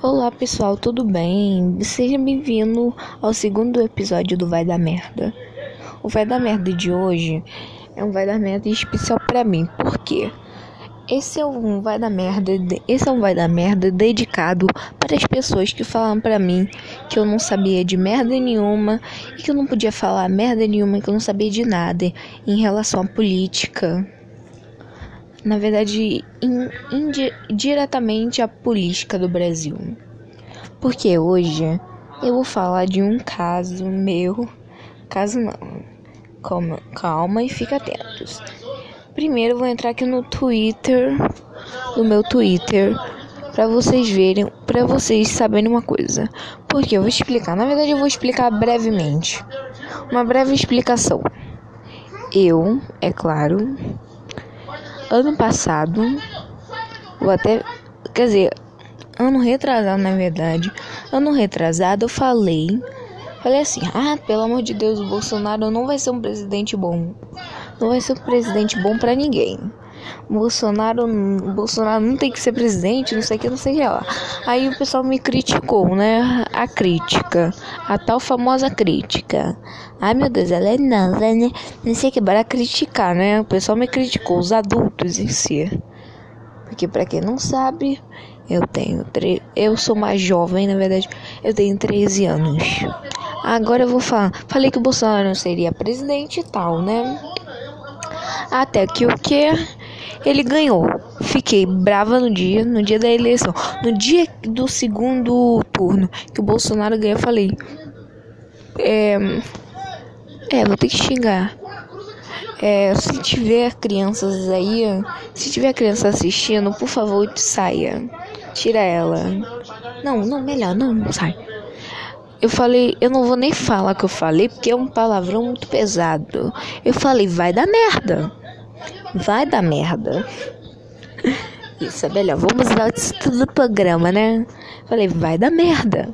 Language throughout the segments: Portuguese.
Olá pessoal, tudo bem? Seja bem-vindo ao segundo episódio do Vai da Merda. O Vai da Merda de hoje é um Vai da Merda especial para mim, por quê? Esse é um Vai da Merda, esse é um Vai da Merda dedicado para as pessoas que falam para mim que eu não sabia de merda nenhuma e que eu não podia falar merda nenhuma, que eu não sabia de nada em relação à política na verdade, in, indi, diretamente à política do Brasil. Porque hoje eu vou falar de um caso meu. Caso não. Calma, calma e fica atentos. Primeiro eu vou entrar aqui no Twitter, no meu Twitter, para vocês verem, para vocês saberem uma coisa. Porque eu vou explicar, na verdade eu vou explicar brevemente. Uma breve explicação. Eu, é claro, ano passado, ou até, quer dizer, ano retrasado na verdade, ano retrasado eu falei, falei assim, ah, pelo amor de Deus, o Bolsonaro não vai ser um presidente bom, não vai ser um presidente bom para ninguém. Bolsonaro, Bolsonaro não tem que ser presidente, não sei o que, não sei o que lá. Aí o pessoal me criticou, né? A crítica, a tal famosa crítica. Ai meu Deus, ela é nova, né? Não sei que, para criticar, né? O pessoal me criticou, os adultos em si. Porque para quem não sabe, eu tenho tre... eu sou mais jovem, na verdade, eu tenho 13 anos. Agora eu vou falar, falei que o Bolsonaro não seria presidente e tal, né? Até que o que ele ganhou. Fiquei brava no dia, no dia da eleição. No dia do segundo turno que o Bolsonaro ganhou, eu falei: É. É, vou ter que xingar. É, se tiver crianças aí, se tiver criança assistindo, por favor, saia. Tira ela. Não, não, melhor, não, não sai. Eu falei, eu não vou nem falar que eu falei, porque é um palavrão muito pesado. Eu falei, vai dar merda. Vai dar merda. Isso é melhor. Vamos dar o título do programa, né? Falei, vai dar merda.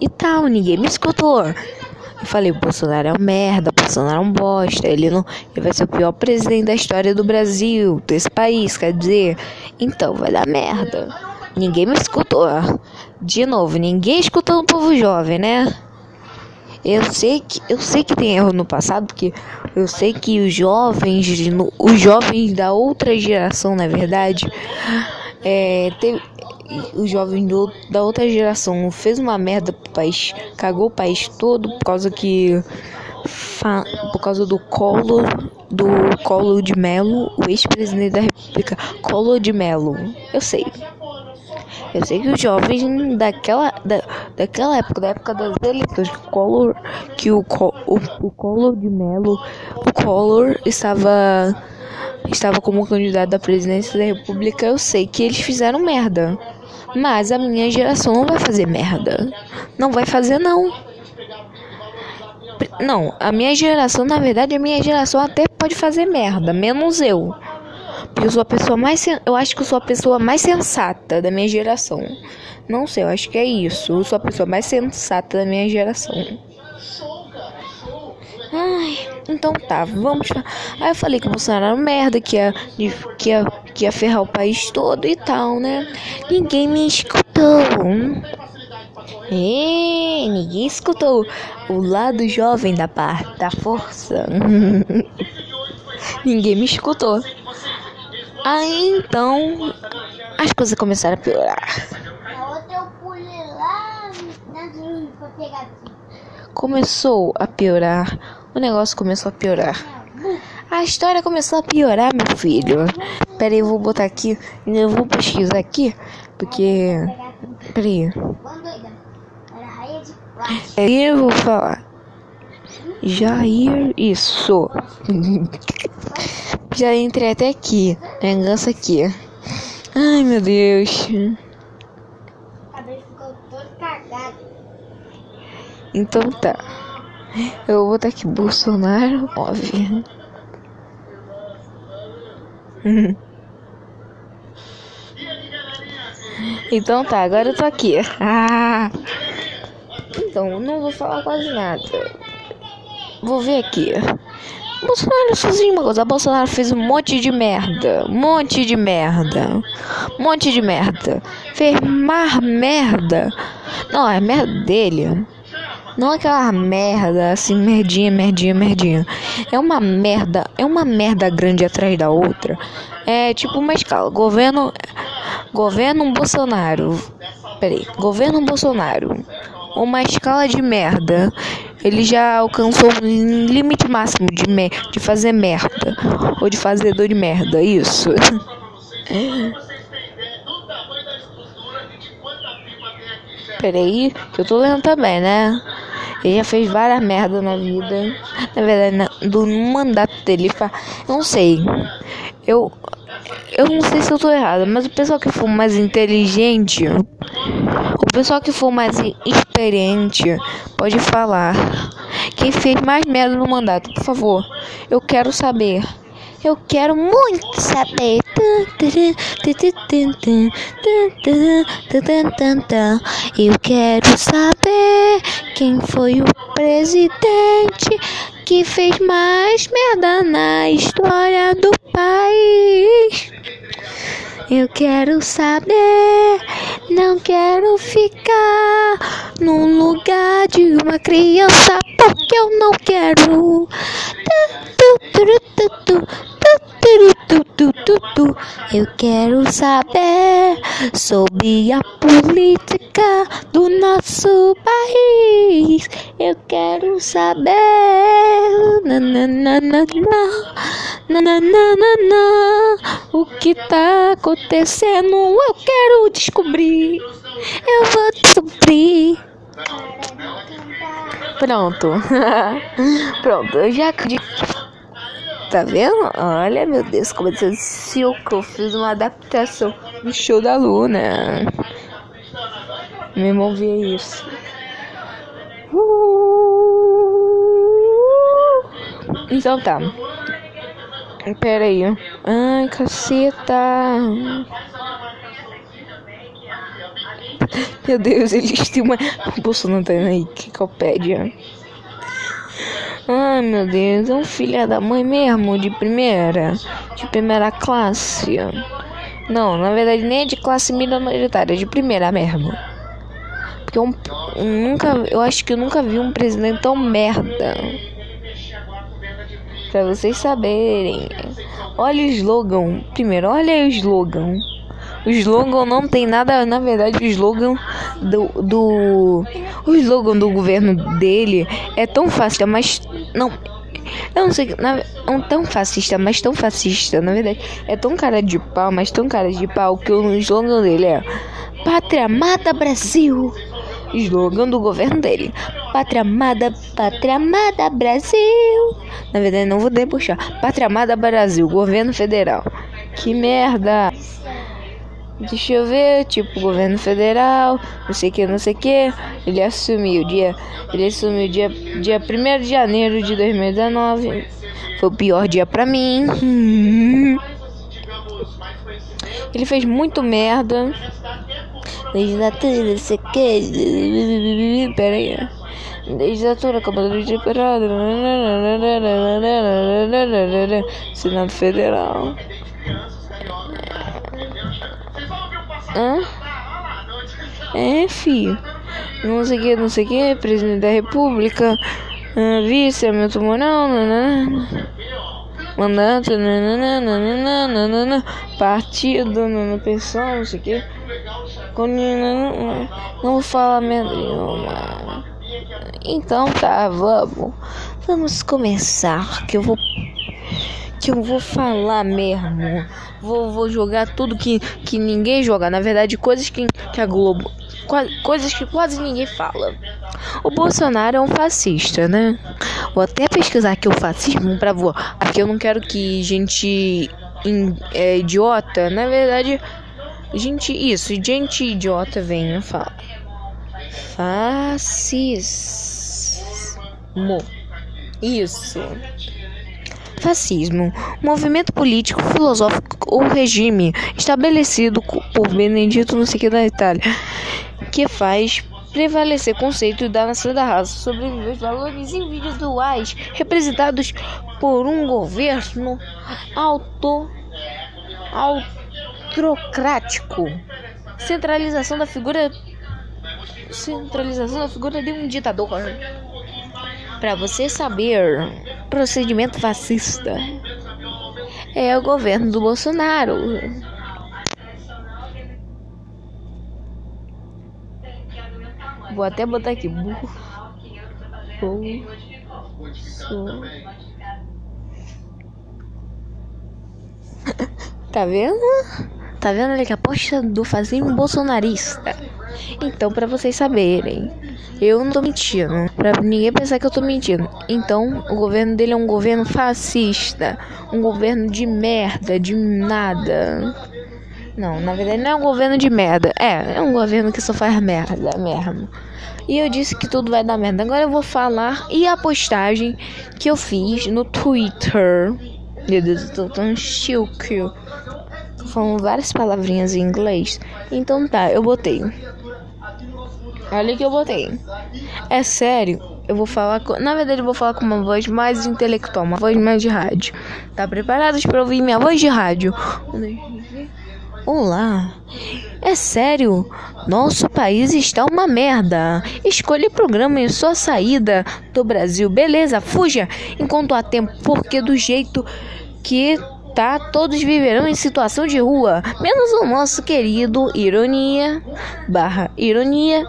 E tal, ninguém me escutou. Eu falei, Bolsonaro é um merda, Bolsonaro é um bosta, ele não. Ele vai ser o pior presidente da história do Brasil, desse país, quer dizer. Então, vai dar merda. Ninguém me escutou. De novo, ninguém escutou o povo jovem, né? Eu sei que eu sei que tem erro no passado, porque eu sei que os jovens, os jovens da outra geração, na verdade, é, teve, os jovens do, da outra geração fez uma merda pro país, cagou o país todo por causa que por causa do colo do colo de Melo, o ex-presidente da República, Colo de Melo. Eu sei. Eu sei que os jovens daquela, da, daquela época, da época das eleições, que o Collor, que o, o, o Collor de Mello, o Collor estava, estava como candidato à presidência da República, eu sei que eles fizeram merda. Mas a minha geração não vai fazer merda. Não vai fazer, não. Não, a minha geração, na verdade, a minha geração até pode fazer merda, menos eu. Eu sou a pessoa mais. Eu acho que eu sou a pessoa mais sensata da minha geração. Não sei, eu acho que é isso. Eu sou a pessoa mais sensata da minha geração. Ai, então tá, vamos. Aí eu falei que o Bolsonaro era merda, que ia, que, ia, que ia ferrar o país todo e tal, né? Ninguém me escutou. E ninguém escutou o lado jovem da parte da força. ninguém me escutou. Aí então as coisas começaram a piorar. Começou a piorar. O negócio começou a piorar. A história começou a piorar, meu filho. Pera aí, eu vou botar aqui. Eu vou pesquisar aqui. Porque. Pera aí. Eu vou falar. Jair, isso. Já entrei até aqui. Vingança aqui. Ai, meu Deus. Então tá. Eu vou botar aqui Bolsonaro 9. então tá, agora eu tô aqui. Ah. Então, não vou falar quase nada. Vou ver aqui. Bolsonaro sozinho uma coisa. Bolsonaro fez um monte de merda. Monte de merda. Monte de merda. Fez mais merda. Não, é merda dele. Não aquela merda, assim, merdinha, merdinha, merdinha. É uma merda, é uma merda grande atrás da outra. É tipo uma escala. Governo. Governo Bolsonaro. Peraí. Governo Bolsonaro. Uma escala de merda. Ele já alcançou o limite máximo de, me de fazer merda. Ou de fazedor de merda. Isso. Peraí, que eu tô lendo também, né? Ele já fez várias merdas na vida. Na verdade, do mandato dele, eu não sei. Eu, eu não sei se eu tô errado, mas o pessoal que for mais inteligente, o pessoal que for mais experiente, pode falar. Quem fez mais merda no mandato, por favor. Eu quero saber. Eu quero muito saber. Eu quero saber quem foi o presidente que fez mais merda na história do país. Eu quero saber, não quero ficar no lugar de uma criança porque eu não quero. Eu quero saber sobre a política do nosso país. Eu quero saber o que tá acontecendo. Eu quero descobrir. Eu vou descobrir. Pronto. Pronto, eu já acredito. Tá vendo? Olha, meu Deus, como disse que eu fiz uma adaptação do show da Luna. Meu irmão isso. Uh! Então tá. Pera aí. Ai, caceta. Meu Deus, eles têm uma. O Bolsonaro tá aí, que copédia. Ai meu Deus, é um filho da mãe mesmo, de primeira, de primeira classe. Não, na verdade nem é de classe minoritária, é de primeira mesmo. Porque eu nunca, eu acho que eu nunca vi um presidente tão merda. Pra vocês saberem. Olha o slogan. Primeiro, olha o slogan. O slogan não tem nada, na verdade, o slogan do, do o slogan do governo dele é tão fácil, mas não eu não sei, não tão fascista, mas tão fascista, na verdade. É tão cara de pau, mas tão cara de pau que o slogan dele é Pátria Amada Brasil. Slogan do governo dele. Pátria Amada, Pátria Amada Brasil. Na verdade, não vou puxar. Pátria Amada Brasil, governo federal. Que merda. Deixa eu ver, tipo, governo federal, não sei que, não sei que. Ele assumiu dia. Ele assumiu dia, dia 1 de janeiro de 2019. Foi o pior dia pra mim. Ele fez muito merda. Legislatura, não sei que. Pera aí. Legislatura, Câmara de Deputados. Senado Federal. Hã? É, filho. Não sei o que, não sei o que, presidente da república, uh, vice, Hamilton Mourão, nanana. mandato, nanana, partido, nanana, pessoal, não sei o que. Não vou falar merda nenhuma. Então tá, vamos. Vamos começar, que eu vou que eu vou falar mesmo. Vou, vou jogar tudo que, que ninguém joga. Na verdade, coisas que, que a Globo. Coisas que quase ninguém fala. O Bolsonaro é um fascista, né? Vou até pesquisar aqui o fascismo pra vou. Aqui eu não quero que gente in, é, idiota. Na verdade, gente. Isso, gente idiota venha falar. Fascismo. Isso. Fascismo, movimento político, filosófico ou regime estabelecido por Benedito sei que da Itália, que faz prevalecer conceito da nação da raça, sobreviver os valores individuais representados por um governo auto, autocrático, centralização da figura centralização da figura de um ditador. Para você saber, procedimento fascista é o governo do Bolsonaro. Vou até botar aqui. Tá vendo? Tá vendo ali que a aposta do fazinho bolsonarista? Então, para vocês saberem, eu não tô mentindo. Pra ninguém pensar que eu tô mentindo. Então, o governo dele é um governo fascista. Um governo de merda, de nada. Não, na verdade não é um governo de merda. É, é um governo que só faz merda mesmo. E eu disse que tudo vai dar merda. Agora eu vou falar e a postagem que eu fiz no Twitter. Meu Deus, eu tô tão chique. Tô falando várias palavrinhas em inglês. Então tá, eu botei. Olha que eu botei. É sério, eu vou falar com... Na verdade, eu vou falar com uma voz mais intelectual, uma voz mais de rádio. Tá preparados para ouvir minha voz de rádio? Olá. É sério, nosso país está uma merda. Escolha programa em sua saída do Brasil. Beleza, fuja enquanto há tempo, porque do jeito que tá, todos viverão em situação de rua, menos o nosso querido ironia barra ironia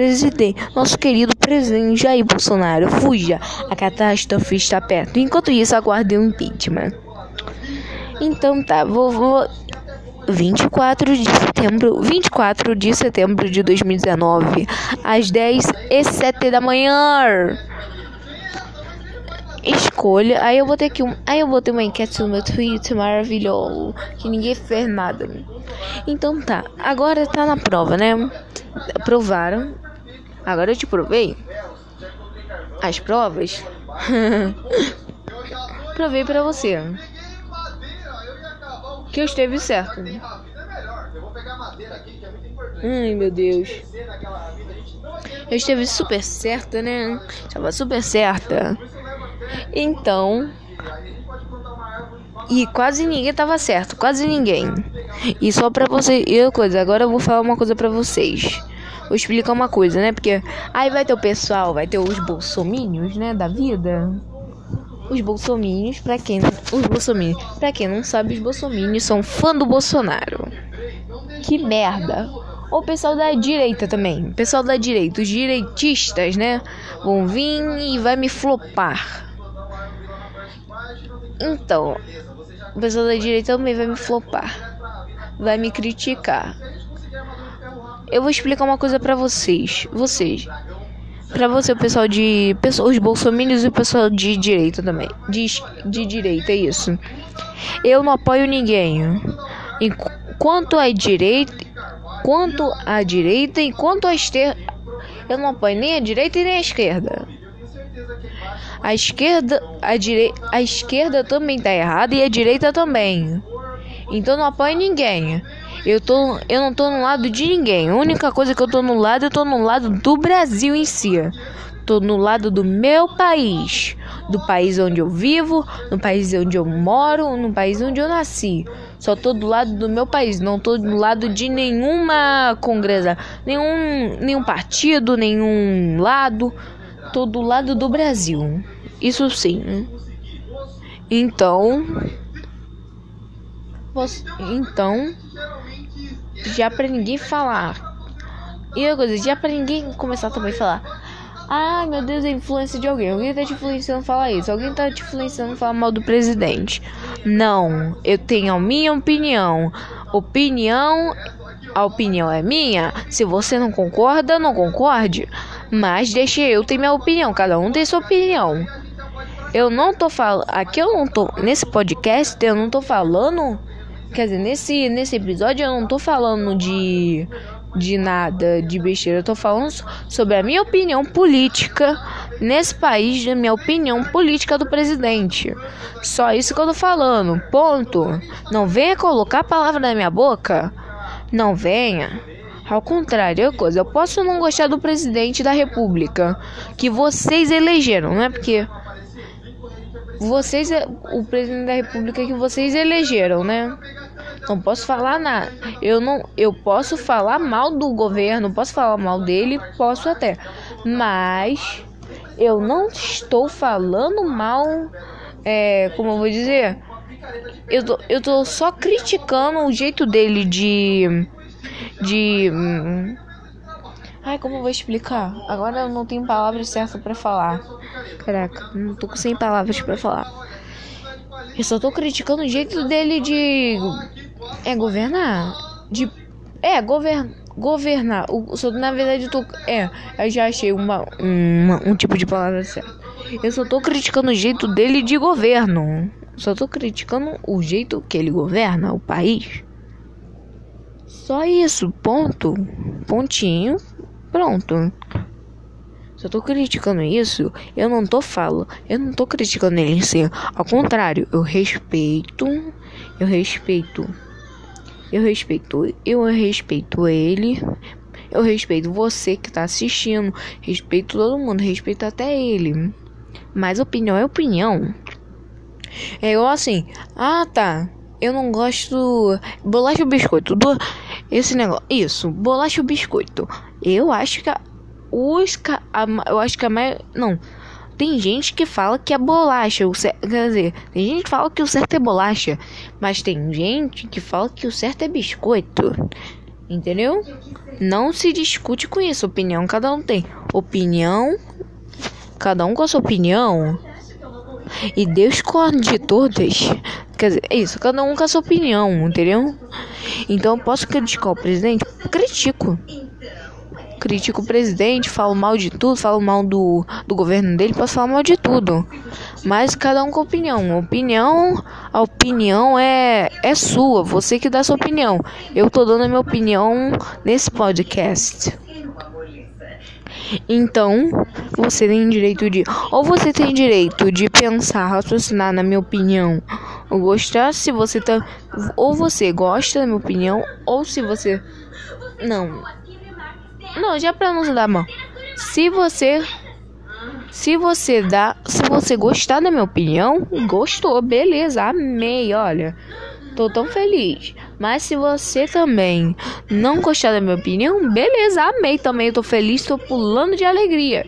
presidente, nosso querido presidente Jair Bolsonaro. Fuja, a catástrofe está perto. Enquanto isso, aguarde o impeachment. Então tá, vou, vou 24 de setembro, 24 de setembro de 2019, às 10 e 7 da manhã. Escolha. Aí eu vou ter aqui um, aí eu vou ter uma enquete no meu Twitter maravilhoso, que ninguém fez nada. Então tá, agora tá na prova, né? Provaram. Agora eu te provei as provas. provei para você que eu esteve certo. Ai, meu Deus. Eu esteve super certa, né? Estava super certa. Então. E quase ninguém tava certo, quase ninguém. E só pra você, e coisa, agora eu vou falar uma coisa pra vocês. Vou explicar uma coisa, né? Porque aí vai ter o pessoal, vai ter os bolsomínios, né, da vida os bolsominions, para quem os bolsominions, para quem não sabe, os bolsominions são fã do Bolsonaro. Que merda. O pessoal da direita também. O pessoal da direita, os direitistas, né? Vão vir e vai me flopar. Então, o pessoal da direita também vai me flopar. Vai me criticar. Eu vou explicar uma coisa para vocês. Vocês Pra você, o pessoal de. Os bolsominions e o pessoal de direita também. De, de direita, é isso. Eu não apoio ninguém. Enquanto a direita. Quanto a direita, enquanto a esquerda. Eu não apoio nem a direita e nem a esquerda. A esquerda, a direita, a esquerda também tá errada e a direita também. Então não apoio ninguém. Eu, tô, eu não tô no lado de ninguém. A única coisa que eu tô no lado, eu tô no lado do Brasil em si. Tô no lado do meu país, do país onde eu vivo, no país onde eu moro, no país onde eu nasci. Só tô do lado do meu país, não tô do lado de nenhuma congressa, nenhum, nenhum partido, nenhum lado. Tô do lado do Brasil. Isso sim. Então, você, então, já pra ninguém falar. E outra coisa, já pra ninguém começar também a falar. Ai meu Deus, é influência de alguém. Alguém tá te influenciando a falar isso. Alguém tá te influenciando a falar mal do presidente. Não, eu tenho a minha opinião. Opinião, a opinião é minha. Se você não concorda, não concorde. Mas deixe eu ter minha opinião. Cada um tem sua opinião. Eu não tô falando. Aqui eu não tô. Nesse podcast eu não tô falando Quer dizer, nesse, nesse episódio eu não tô falando de, de nada de besteira. Eu tô falando sobre a minha opinião política nesse país, a minha opinião política do presidente. Só isso que eu tô falando. Ponto. Não venha colocar a palavra na minha boca. Não venha. Ao contrário, é coisa, eu posso não gostar do presidente da república que vocês elegeram, não é porque vocês o presidente da república que vocês elegeram, né? Não posso falar nada. Eu não, eu posso falar mal do governo, posso falar mal dele, posso até. Mas eu não estou falando mal, é, como eu vou dizer, eu tô, eu tô só criticando o jeito dele de de hum, Ai, como eu vou explicar? Agora eu não tenho palavras certas para falar. Caraca, não tô 100 palavras para falar. Eu só tô criticando o jeito dele de é governar, de é govern, governar. O, só na verdade eu tô é, eu já achei uma, uma um tipo de palavra certa. Eu só tô criticando o jeito dele de governo. Só tô criticando o jeito que ele governa o país. Só isso, ponto. Pontinho, pronto. Só tô criticando isso, eu não tô falando, eu não tô criticando ele em si. Ao contrário, eu respeito, eu respeito, eu respeito, eu respeito ele, eu respeito você que tá assistindo, respeito todo mundo, respeito até ele. Mas opinião é opinião. É igual assim, ah tá, eu não gosto bolacha ou biscoito. Do, esse negócio, isso, bolacha ou biscoito. Eu acho que a, os a, eu acho que a maioria, não. Tem gente que fala que é bolacha, o quer dizer, tem gente que fala que o certo é bolacha, mas tem gente que fala que o certo é biscoito. Entendeu? Não se discute com isso, opinião cada um tem. Opinião, cada um com a sua opinião. E Deus de todas. Quer dizer, é isso, cada um com a sua opinião, entendeu? Então posso criticar o presidente? Critico. Critico o presidente, falo mal de tudo, falo mal do, do governo dele, posso falar mal de tudo. Mas cada um com opinião. Opinião, a opinião é, é sua, você que dá sua opinião. Eu tô dando a minha opinião nesse podcast. Então, você tem direito de. Ou você tem direito de pensar, raciocinar, na minha opinião, ou gostar, se você tá. Ou você gosta da minha opinião, ou se você. Não. Não, já pra não dar mal. Se você. Se você dá. Se você gostar da minha opinião, gostou, beleza, amei, olha. Tô tão feliz. Mas se você também não gostar da minha opinião, beleza, amei também. Eu tô feliz, tô pulando de alegria.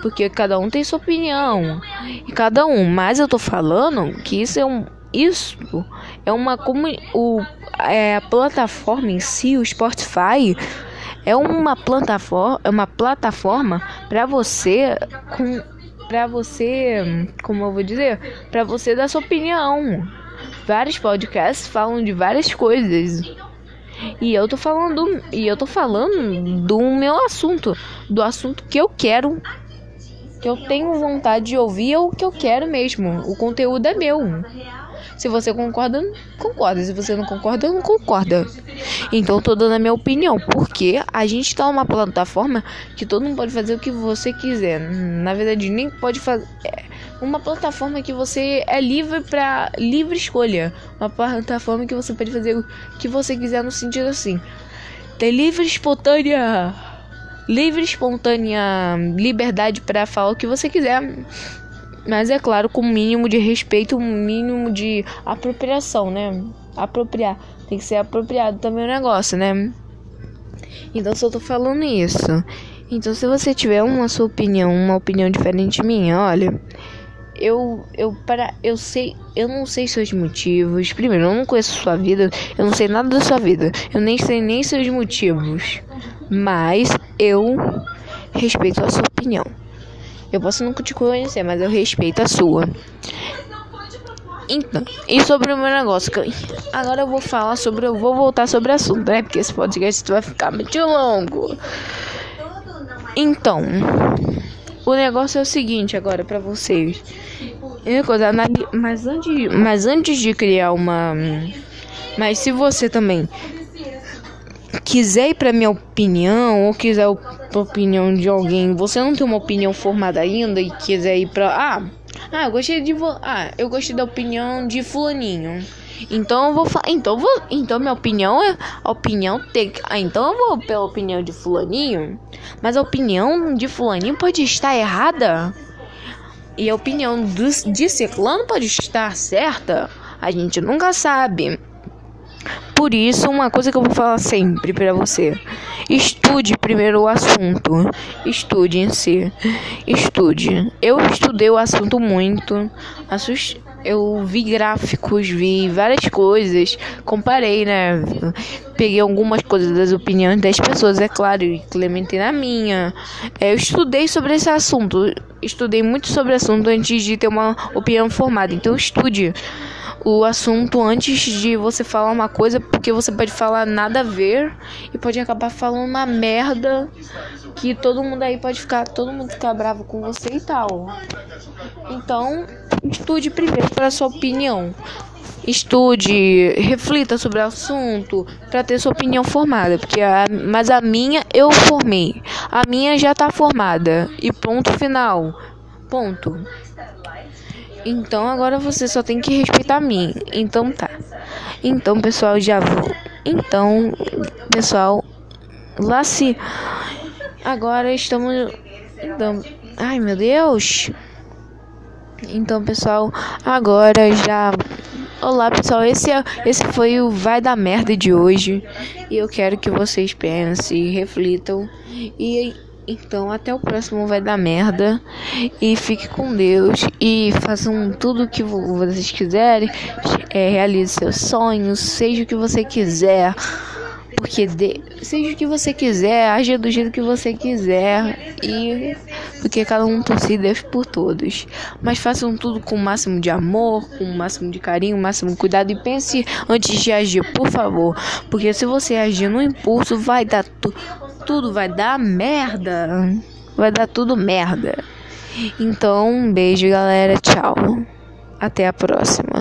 Porque cada um tem sua opinião. E cada um. Mas eu tô falando que isso é um. Isso é uma. Como o, é, a plataforma em si, o Spotify. É uma plataforma, é uma plataforma para você com para você, como eu vou dizer, para você dar sua opinião vários podcasts falam de várias coisas. E eu tô falando, e eu tô falando do meu assunto, do assunto que eu quero, que eu tenho vontade de ouvir, é o que eu quero mesmo. O conteúdo é meu. Se você concorda, concorda. Se você não concorda, não concorda. Então eu tô dando a minha opinião, porque a gente tá numa plataforma que todo mundo pode fazer o que você quiser. Na verdade, nem pode fazer uma plataforma que você é livre para livre escolha, uma plataforma que você pode fazer o que você quiser no sentido assim, ter livre espontânea livre espontânea liberdade para falar o que você quiser. Mas é claro, com o mínimo de respeito, o mínimo de apropriação, né? Apropriar. Tem que ser apropriado também o negócio, né? Então, eu tô falando isso. Então, se você tiver uma sua opinião, uma opinião diferente minha, olha, eu eu para eu sei, eu não sei seus motivos. Primeiro, eu não conheço sua vida, eu não sei nada da sua vida. Eu nem sei nem seus motivos. Mas eu respeito a sua opinião. Eu posso nunca te conhecer, mas eu respeito a sua. Então, e sobre o meu negócio, agora eu vou falar sobre, eu vou voltar sobre o assunto, né? Porque esse podcast vai ficar muito longo. Então, o negócio é o seguinte agora para vocês. É coisa, mas antes, mas antes de criar uma, mas se você também quiser ir para minha opinião ou quiser a opinião de alguém, você não tem uma opinião formada ainda e quiser ir para ah, Ah, eu gostei de. Ah, eu gostei da opinião de Fulaninho. Então eu vou. Então, vou... então minha opinião é. Opinião tem. Ah, então eu vou pela opinião de Fulaninho. Mas a opinião de Fulaninho pode estar errada. E a opinião do... de Ciclano pode estar certa. A gente nunca sabe. Por isso, uma coisa que eu vou falar sempre para você: estude primeiro o assunto. Estude em si. Estude. Eu estudei o assunto muito. Eu vi gráficos, vi várias coisas, comparei, né? Peguei algumas coisas das opiniões das pessoas, é claro, e implementei na minha. É, eu estudei sobre esse assunto, estudei muito sobre o assunto antes de ter uma opinião formada. Então, estude o assunto antes de você falar uma coisa, porque você pode falar nada a ver e pode acabar falando uma merda que todo mundo aí pode ficar, todo mundo ficar bravo com você e tal. Então, estude primeiro para sua opinião. Estude, reflita sobre o assunto para ter sua opinião formada, porque a, mas a minha eu formei. A minha já tá formada e ponto final. Ponto. Então agora você só tem que respeitar a mim. Então tá. Então, pessoal, já vou. Então, pessoal, lá se agora estamos então, ai meu Deus. Então, pessoal, agora já Olá, pessoal. Esse é esse foi o vai da merda de hoje. E eu quero que vocês pensem, reflitam e então, até o próximo vai dar merda. E fique com Deus. E façam tudo o que vocês quiserem. É, realize seus sonhos. Seja o que você quiser. Porque de, seja o que você quiser, haja do jeito que você quiser. E porque cada um torce Deus por todos. Mas façam tudo com o máximo de amor, com o máximo de carinho, o máximo de cuidado. E pense antes de agir, por favor. Porque se você agir no impulso, vai dar tudo tudo vai dar merda. Vai dar tudo merda. Então, um beijo, galera. Tchau. Até a próxima.